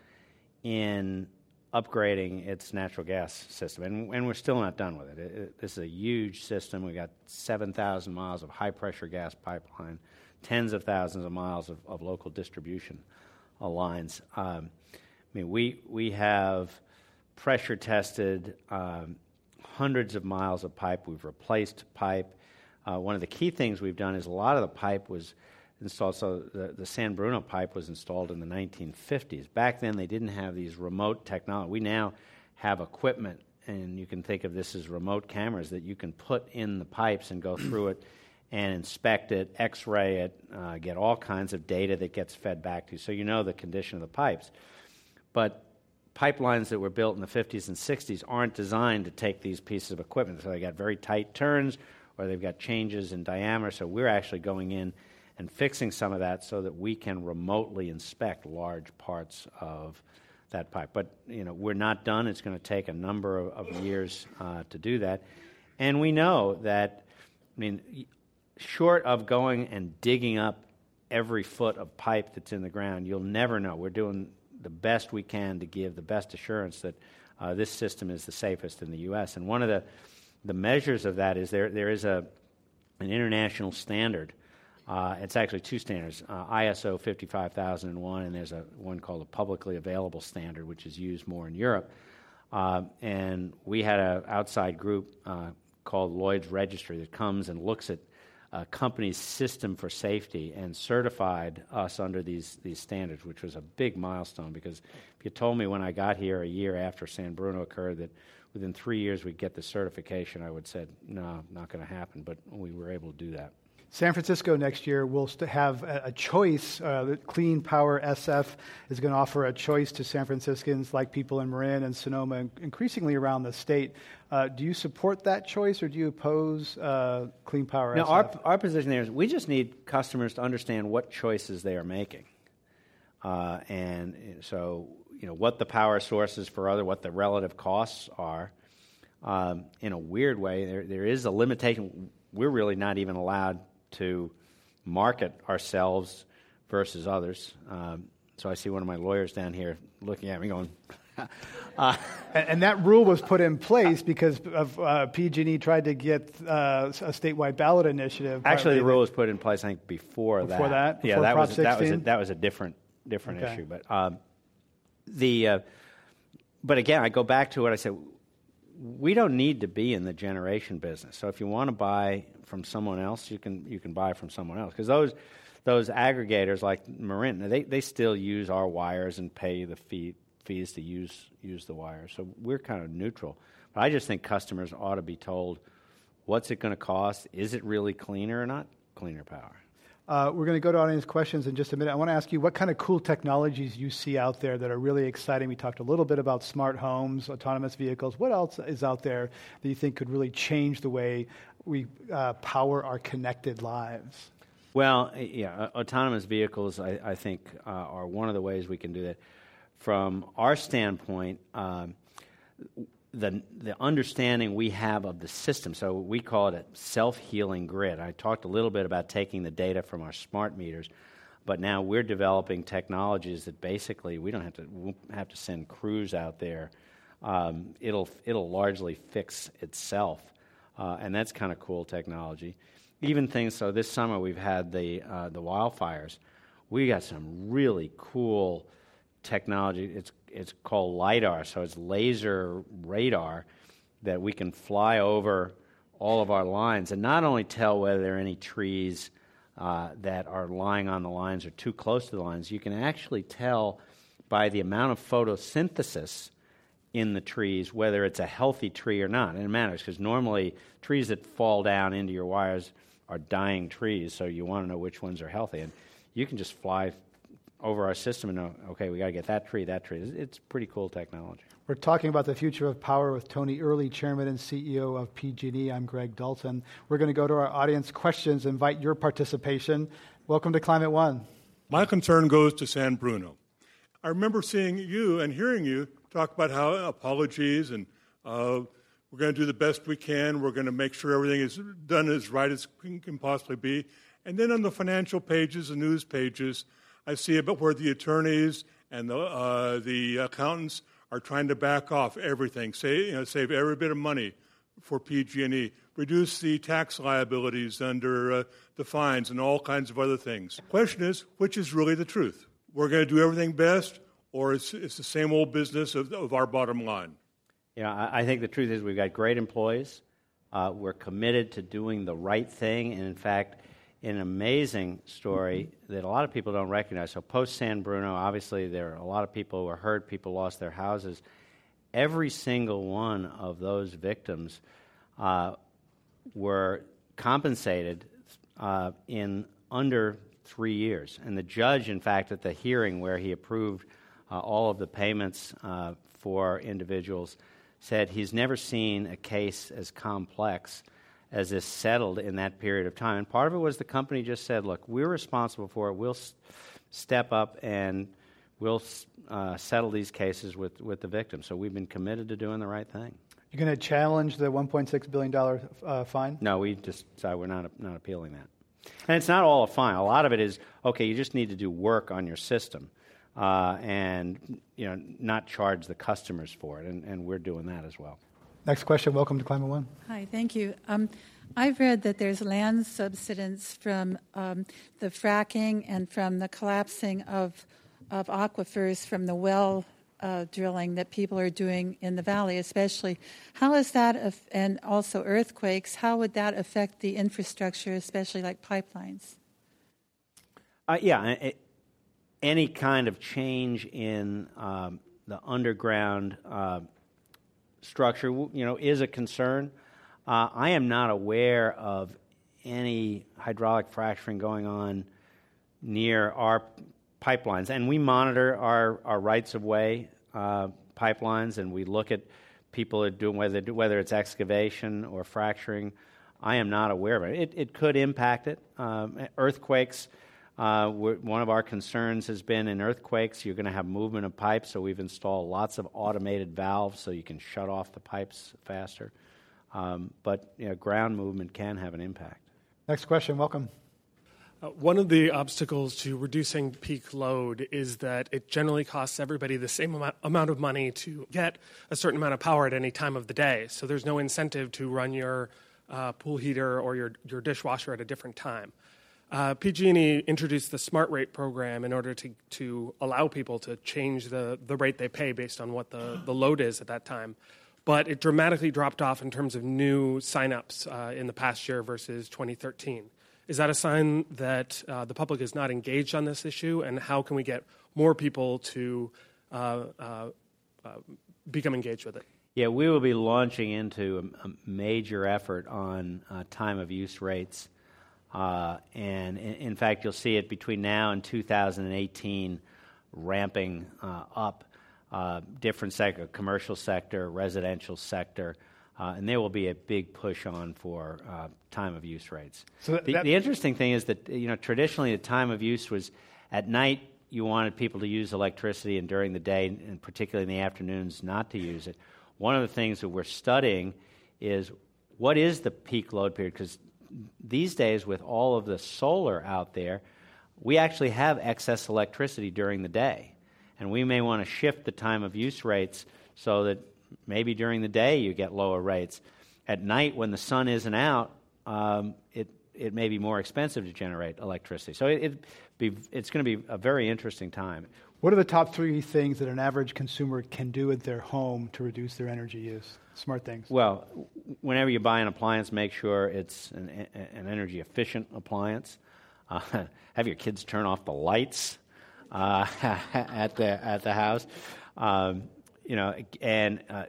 in upgrading its natural gas system, and, and we're still not done with it. It, it. This is a huge system. We've got 7,000 miles of high pressure gas pipeline, tens of thousands of miles of, of local distribution lines. Um, I mean, we, we have pressure tested um, hundreds of miles of pipe. We've replaced pipe. Uh, one of the key things we've done is a lot of the pipe was installed. So the, the San Bruno pipe was installed in the 1950s. Back then, they didn't have these remote technology. We now have equipment, and you can think of this as remote cameras that you can put in the pipes and go through it and inspect it, x ray it, uh, get all kinds of data that gets fed back to you. So you know the condition of the pipes. But pipelines that were built in the 50s and 60s aren't designed to take these pieces of equipment. So they got very tight turns or they've got changes in diameter. So we're actually going in and fixing some of that so that we can remotely inspect large parts of that pipe. But you know, we're not done. It's going to take a number of, of years uh, to do that, and we know that. I mean, short of going and digging up every foot of pipe that's in the ground, you'll never know. We're doing the best we can to give the best assurance that uh, this system is the safest in the U.S. And one of the the measures of that is there there is a an international standard uh, it's actually two standards uh, ISO 55001, and there's a one called a publicly available standard, which is used more in Europe. Uh, and we had an outside group uh, called Lloyd's Registry that comes and looks at a company's system for safety and certified us under these, these standards, which was a big milestone because if you told me when I got here a year after San Bruno occurred that within three years we'd get the certification, I would have said, no, not going to happen. But we were able to do that. San Francisco next year will have a, choice. Uh, Clean Power SF is going to offer a choice to San Franciscans, like people in Marin and Sonoma, and increasingly around the state. Uh, do you support that choice, or do you oppose uh, Clean Power no, SF? Our, our position there is we just need customers to understand what choices they are making, uh, and so you know what the power sources for other, what the relative costs are. Um, in a weird way, there, there is a limitation. We're really not even allowed to market ourselves versus others. Um, so I see one of my lawyers down here looking at me going, uh, and, and, that rule was put in place because of uh, PG&E tried to get uh, a statewide ballot initiative. Actually, the rule was put in place, I think, before, before that. that. Before yeah, that was, that was a, that was a different different okay. issue. But um, the uh, but again, I go back to what I said. We don't need to be in the generation business. So if you want to buy from someone else, you can you can buy from someone else because those those aggregators like Marin, they they still use our wires and pay the fee, fees to use use the wires. So we're kind of neutral. But I just think customers ought to be told what's it going to cost? Is it really cleaner or not cleaner power? Uh, we're going to go to audience questions in just a minute. I want to ask you what kind of cool technologies you see out there that are really exciting. We talked a little bit about smart homes, autonomous vehicles. What else is out there that you think could really change the way we uh, power our connected lives? Well, yeah, autonomous vehicles, I, I think, uh, are one of the ways we can do that. From our standpoint, um, the, the understanding we have of the system. So we call it a self healing grid. I talked a little bit about taking the data from our smart meters, but now we're developing technologies that basically we don't have to we have to send crews out there. Um, it'll it'll largely fix itself, uh, and that's kind of cool technology. Even things. So this summer we've had the uh, the wildfires. We got some really cool technology. It's it's called lidar, so it's laser radar that we can fly over all of our lines and not only tell whether there are any trees uh, that are lying on the lines or too close to the lines, you can actually tell by the amount of photosynthesis in the trees whether it's a healthy tree or not. And it matters because normally trees that fall down into your wires are dying trees, so you want to know which ones are healthy. And you can just fly over our system and know, okay, we got to get that tree, that tree. It's pretty cool technology. We're talking about the future of power with Tony Earley, Chairman and CEO of PG&E. I'm Greg Dalton. We're going to go to our audience questions, invite your participation. Welcome to Climate One. My concern goes to San Bruno. I remember seeing you and hearing you talk about how apologies and uh, we're going to do the best we can. We're going to make sure everything is done as right as can possibly be. And then on the financial pages, the news pages, I see it where the attorneys and the, uh, the accountants are trying to back off everything, save, you know, save every bit of money for PG&E, reduce the tax liabilities under uh, the fines and all kinds of other things. The question is, which is really the truth? We're going to do everything best, or it's, it's the same old business of, of our bottom line? Know, I, I, think the truth is we've got great employees. Uh, we're committed to doing the right thing, and in fact, an amazing story that a lot of people don't recognize. So, post San Bruno, obviously, there are a lot of people who were hurt, people lost their houses. Every single one of those victims uh, were compensated uh, in under three years. And the judge, in fact, at the hearing where he approved uh, all of the payments uh, for individuals, said he's never seen a case as complex as this settled in that period of time. And part of it was the company just said, look, we're responsible for it. We'll s- step up and we'll uh, settle these cases with, with the victims. So we've been committed to doing the right thing. You're going to challenge the $1.6 billion uh, fine? No, we just decided we're not, not appealing that. And it's not all a fine. A lot of it is, okay, you just need to do work on your system. Uh, and you know, not charge the customers for it, and, and we're doing that as well. Next question. Welcome to Climate One. Hi, thank you. Um, I've read that there's land subsidence from um, the fracking and from the collapsing of, of aquifers from the well uh, drilling that people are doing in the valley, especially. How is that, af- and also earthquakes, how would that affect the infrastructure, especially like pipelines? Uh, yeah, it, any kind of change in um, the underground. Uh, structure, you know, is a concern. Uh, I am not aware of any hydraulic fracturing going on near our pipelines, and we monitor our, our rights of way uh, pipelines, and we look at people are doing whether whether it's excavation or fracturing. I am not aware of it. It, it could impact it. Um, earthquakes uh, one of our concerns has been in earthquakes, you're going to have movement of pipes, so we've installed lots of automated valves so you can shut off the pipes faster. Um, but you know, ground movement can have an impact. Next question, welcome. Uh, one of the obstacles to reducing peak load is that it generally costs everybody the same amount, amount of money to get a certain amount of power at any time of the day. So there's no incentive to run your uh, pool heater or your, your dishwasher at a different time. Uh, PG&E introduced the Smart Rate program in order to, to allow people to change the, the rate they pay based on what the, the load is at that time. But it dramatically dropped off in terms of new signups uh, in the past year versus 2013. Is that a sign that uh, the public is not engaged on this issue? And how can we get more people to uh, uh, uh, become engaged with it? Yeah, we will be launching into a, a major effort on time of use rates uh, and in, in, fact, you'll see it between now and 2018 ramping uh, up uh, different sector, commercial sector, residential sector, uh, and there will be a big push on for uh, time of use rates. So that, the, the, interesting thing is that you know traditionally the time of use was at night. You wanted people to use electricity, and during the day, and particularly in the afternoons, not to use it. one of the things that we're studying is what is the peak load period? Because these days, with all of the solar out there, we actually have excess electricity during the day. And we may want to shift the time of use rates so that maybe during the day you get lower rates. At night, when the sun isn't out, um, it, it may be more expensive to generate electricity. So it, it be, it's going to be a very interesting time. What are the top three things that an average consumer can do at their home to reduce their energy use? Smart things. Well, whenever you buy an appliance, make sure it's an, an energy efficient appliance. Uh, have your kids turn off the lights uh, at the at the house. Um, you know, and uh,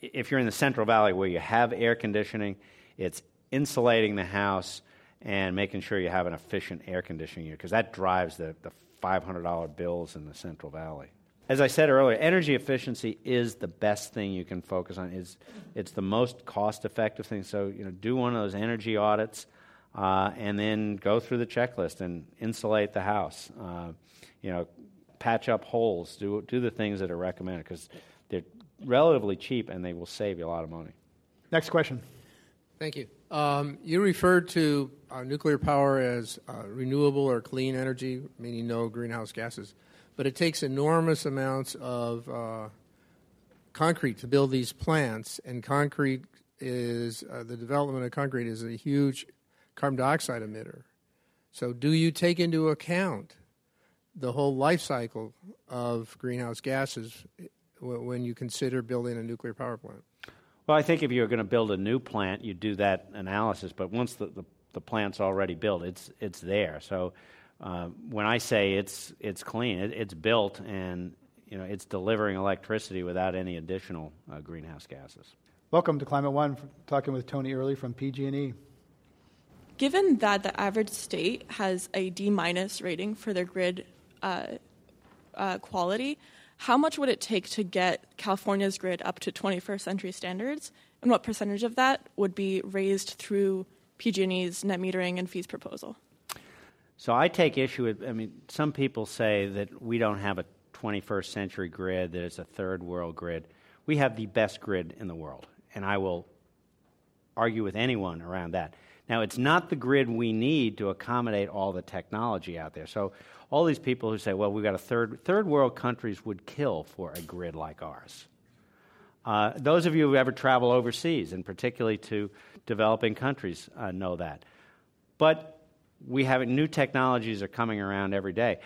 if you're in the Central Valley where you have air conditioning, it's insulating the house and making sure you have an efficient air conditioning unit because that drives the, the $500 bills in the Central Valley. As I said earlier, energy efficiency is the best thing you can focus on. It's, it's the most cost effective thing. So, you know, do one of those energy audits uh, and then go through the checklist and insulate the house. Uh, you know, patch up holes, do, do the things that are recommended because they're relatively cheap and they will save you a lot of money. Next question. Thank you. Um, you referred to uh, nuclear power as uh, renewable or clean energy, meaning no greenhouse gases, but it takes enormous amounts of uh, concrete to build these plants, and concrete is uh, the development of concrete is a huge carbon dioxide emitter. So, do you take into account the whole life cycle of greenhouse gases when you consider building a nuclear power plant? Well, I think if you're going to build a new plant, you do that analysis. But once the, the, the plant's already built, it's, it's there. So uh, when I say it's, it's clean, it, it's built and you know, it's delivering electricity without any additional uh, greenhouse gases. Welcome to Climate One. Talking with Tony Earley from PG&E. Given that the average state has a D minus rating for their grid uh, uh quality, how much would it take to get California's grid up to 21st century standards, and what percentage of that would be raised through PG&E's net metering and fees proposal? So I take issue with. I mean, some people say that we don't have a 21st century grid; that it's a third world grid. We have the best grid in the world, and I will argue with anyone around that. Now, it's not the grid we need to accommodate all the technology out there. So all these people who say, well, we've got a third, third world countries would kill for a grid like ours. Uh, those of you who ever travel overseas, and particularly to developing countries, uh, know that. But we have new technologies are coming around every day.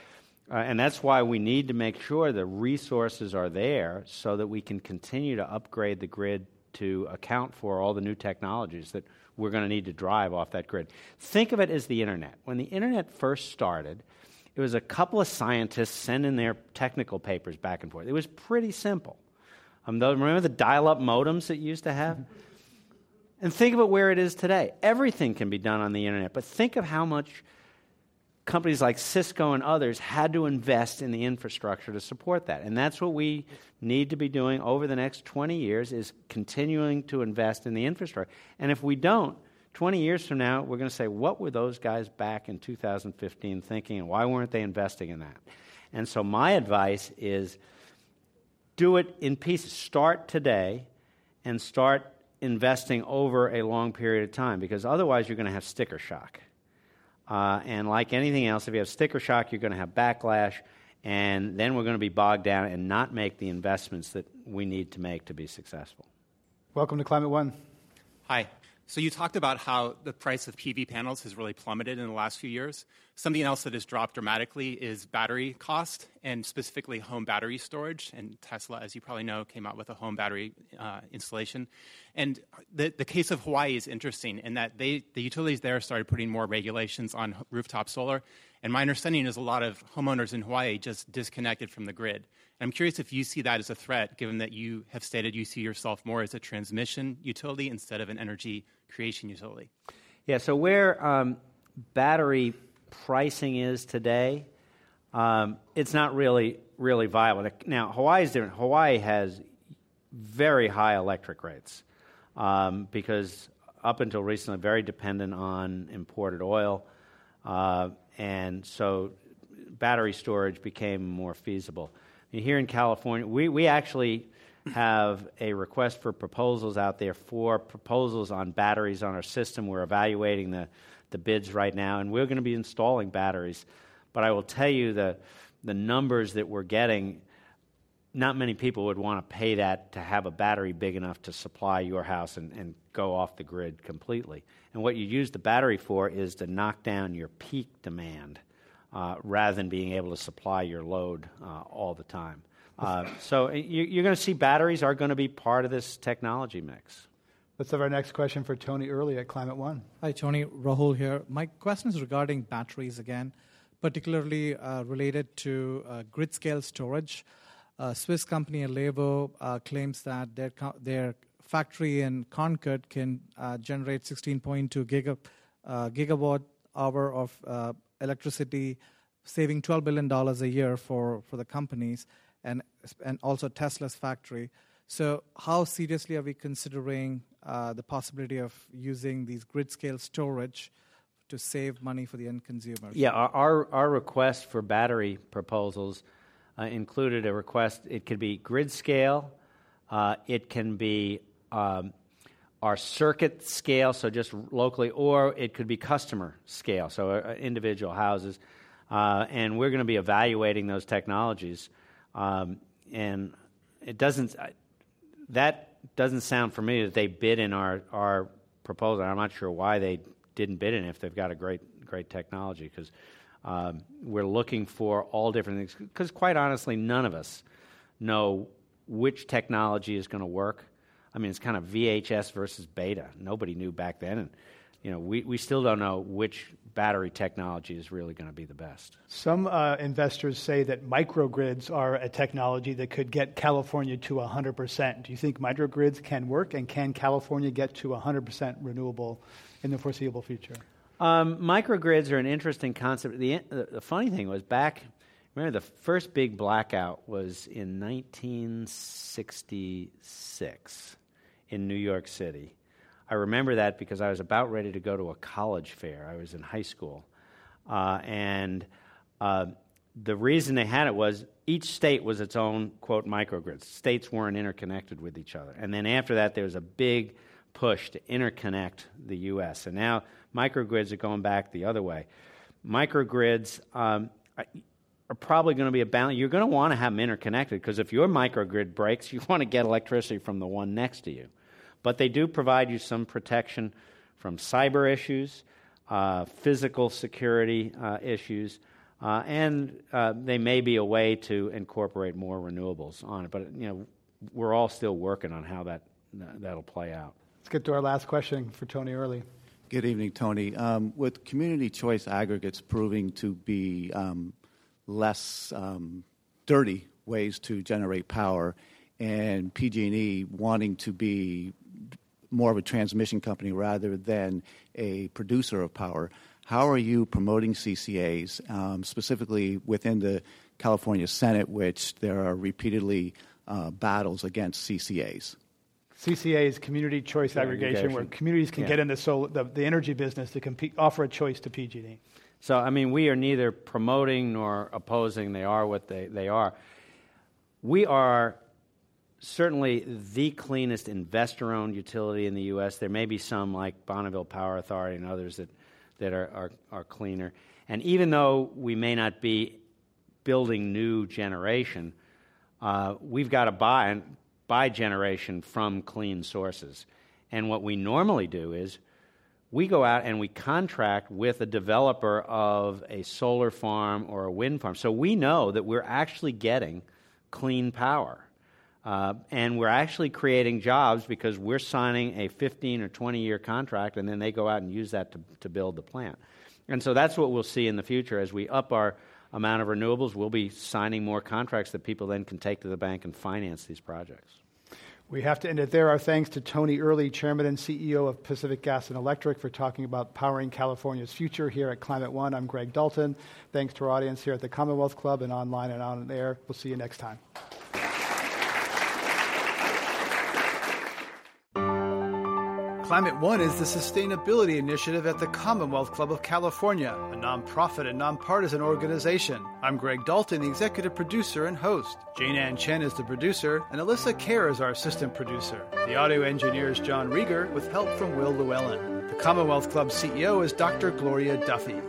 Uh, and that's why we need to make sure the resources are there so that we can continue to upgrade the grid to account for all the new technologies that we're going to need to drive off that grid. Think of it as the internet. When the internet first started, it was a couple of scientists sending their technical papers back and forth. It was pretty simple. Um, remember the dial up modems that you used to have? And think about where it is today. Everything can be done on the internet, but think of how much companies like Cisco and others had to invest in the infrastructure to support that. And that's what we need to be doing over the next 20 years is continuing to invest in the infrastructure. And if we don't, 20 years from now, we're going to say, what were those guys back in 2015 thinking, and why weren't they investing in that? And so, my advice is do it in pieces. Start today and start investing over a long period of time because otherwise, you're going to have sticker shock. Uh, and like anything else, if you have sticker shock, you're going to have backlash, and then we're going to be bogged down and not make the investments that we need to make to be successful. Welcome to Climate One. Hi. So you talked about how the price of PV panels has really plummeted in the last few years. Something else that has dropped dramatically is battery cost, and specifically home battery storage. And Tesla, as you probably know, came out with a home battery uh, installation. And the, the case of Hawaii is interesting in that they, the utilities there started putting more regulations on rooftop solar. And my understanding is a lot of homeowners in Hawaii just disconnected from the grid. And I'm curious if you see that as a threat, given that you have stated you see yourself more as a transmission utility instead of an energy creation utility. Yeah, so where um, battery pricing is today, um, it's not really really viable. Now Hawaii is different. Hawaii has very high electric rates um, because up until recently, very dependent on imported oil, uh, and so battery storage became more feasible. here in California, we, we actually have a request for proposals out there for proposals on batteries on our system. We're evaluating the, the bids right now, and we're going to be installing batteries. But I will tell you the, the numbers that we're getting, not many people would want to pay that to have a battery big enough to supply your house and, and go off the grid completely. And what you use the battery for is to knock down your peak demand uh, rather than being able to supply your load uh, all the time. Uh, so you, are going to see batteries are going to be part of this technology mix. Let's have our next question for Tony Earley at Climate One. Hi, Tony. Rahul here. My question is regarding batteries again, particularly uh, related to uh, grid scale storage. Uh, Swiss company Alevo uh, claims that their, co- their factory in Concord can uh, generate 16.2 giga, gigawatt hour of electricity, saving $12 billion a year for, for the companies and, also Tesla's factory. So, how seriously are we considering uh, the possibility of using these grid scale storage to save money for the end consumers? Yeah, our, our request for battery proposals uh, included a request. It could be grid scale, uh, it can be um, our circuit scale, so just locally, or it could be customer scale, so uh, individual houses. Uh, and we're going to be evaluating those technologies. Um, and it doesn't that doesn't sound for me that they bid in our our proposal. I'm not sure why they didn't bid in if they've got a great great technology because um, we're looking for all different things. Because quite honestly, none of us know which technology is going to work. I mean, it's kind of VHS versus beta. Nobody knew back then, and you know, we, we still don't know which battery technology is really going to be the best. Some uh, investors say that microgrids are a technology that could get California to 100%. Do you think microgrids can work, and can California get to 100% renewable in the foreseeable future? Um, microgrids are an interesting concept. The, the, the funny thing was back, remember the first big blackout was in 1966 in New York City I remember that because I was about ready to go to a college fair. I was in high school. Uh, and uh, the reason they had it was each state was its own, quote, microgrid. States weren't interconnected with each other. And then after that, there was a big push to interconnect the U.S. And now microgrids are going back the other way. Microgrids um, are probably going to be a balance. You're going to want to have them interconnected because if your microgrid breaks, you want to get electricity from the one next to you but they do provide you some protection from cyber issues, uh, physical security uh, issues, uh, and uh, they may be a way to incorporate more renewables on it. But you know, we're all still working on how that that'll play out. Let's get to our last question for Tony Earley. Good evening, Tony. Um, with community choice aggregates proving to be um, less um, dirty ways to generate power, and PG&E wanting to be more of a transmission company rather than a producer of power. How are you promoting CCAs, um, specifically within the California Senate, which there are repeatedly uh, battles against CCAs? CCA is community choice aggregation, aggregation, where communities can yeah. get in the, sol- the, the, energy business to compete, offer a choice to PG&E. So, I mean, we are neither promoting nor opposing. They are what they, they are. We are certainly the cleanest investor owned utility in the U.S. There may be some like Bonneville Power Authority and others that, that are, are, are cleaner. And even though we may not be building new generation, uh, we've got to buy, buy generation from clean sources. And what we normally do is we go out and we contract with a developer of a solar farm or a wind farm. So we know that we're actually getting clean power. Uh, and we're actually creating jobs because we're signing a 15 or 20 year contract, and then they go out and use that to, to build the plant. And so that's what we'll see in the future as we up our amount of renewables. We'll be signing more contracts that people then can take to the bank and finance these projects. We have to end it there. Our thanks to Tony Earley, Chairman and CEO of Pacific Gas and Electric, for talking about powering California's future here at Climate One. I'm Greg Dalton. Thanks to our audience here at the Commonwealth Club and online and on air. We'll see you next time. Climate One is the sustainability initiative at the Commonwealth Club of California, a nonprofit and nonpartisan organization. I'm Greg Dalton, the executive producer and host. Jane Ann Chen is the producer, and Alyssa Kerr is our assistant producer. The audio engineer is John Rieger, with help from Will Llewellyn. The Commonwealth Club CEO is Dr. Gloria Duffy.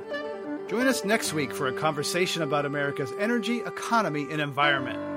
Join us next week for a conversation about America's energy, economy, and environment.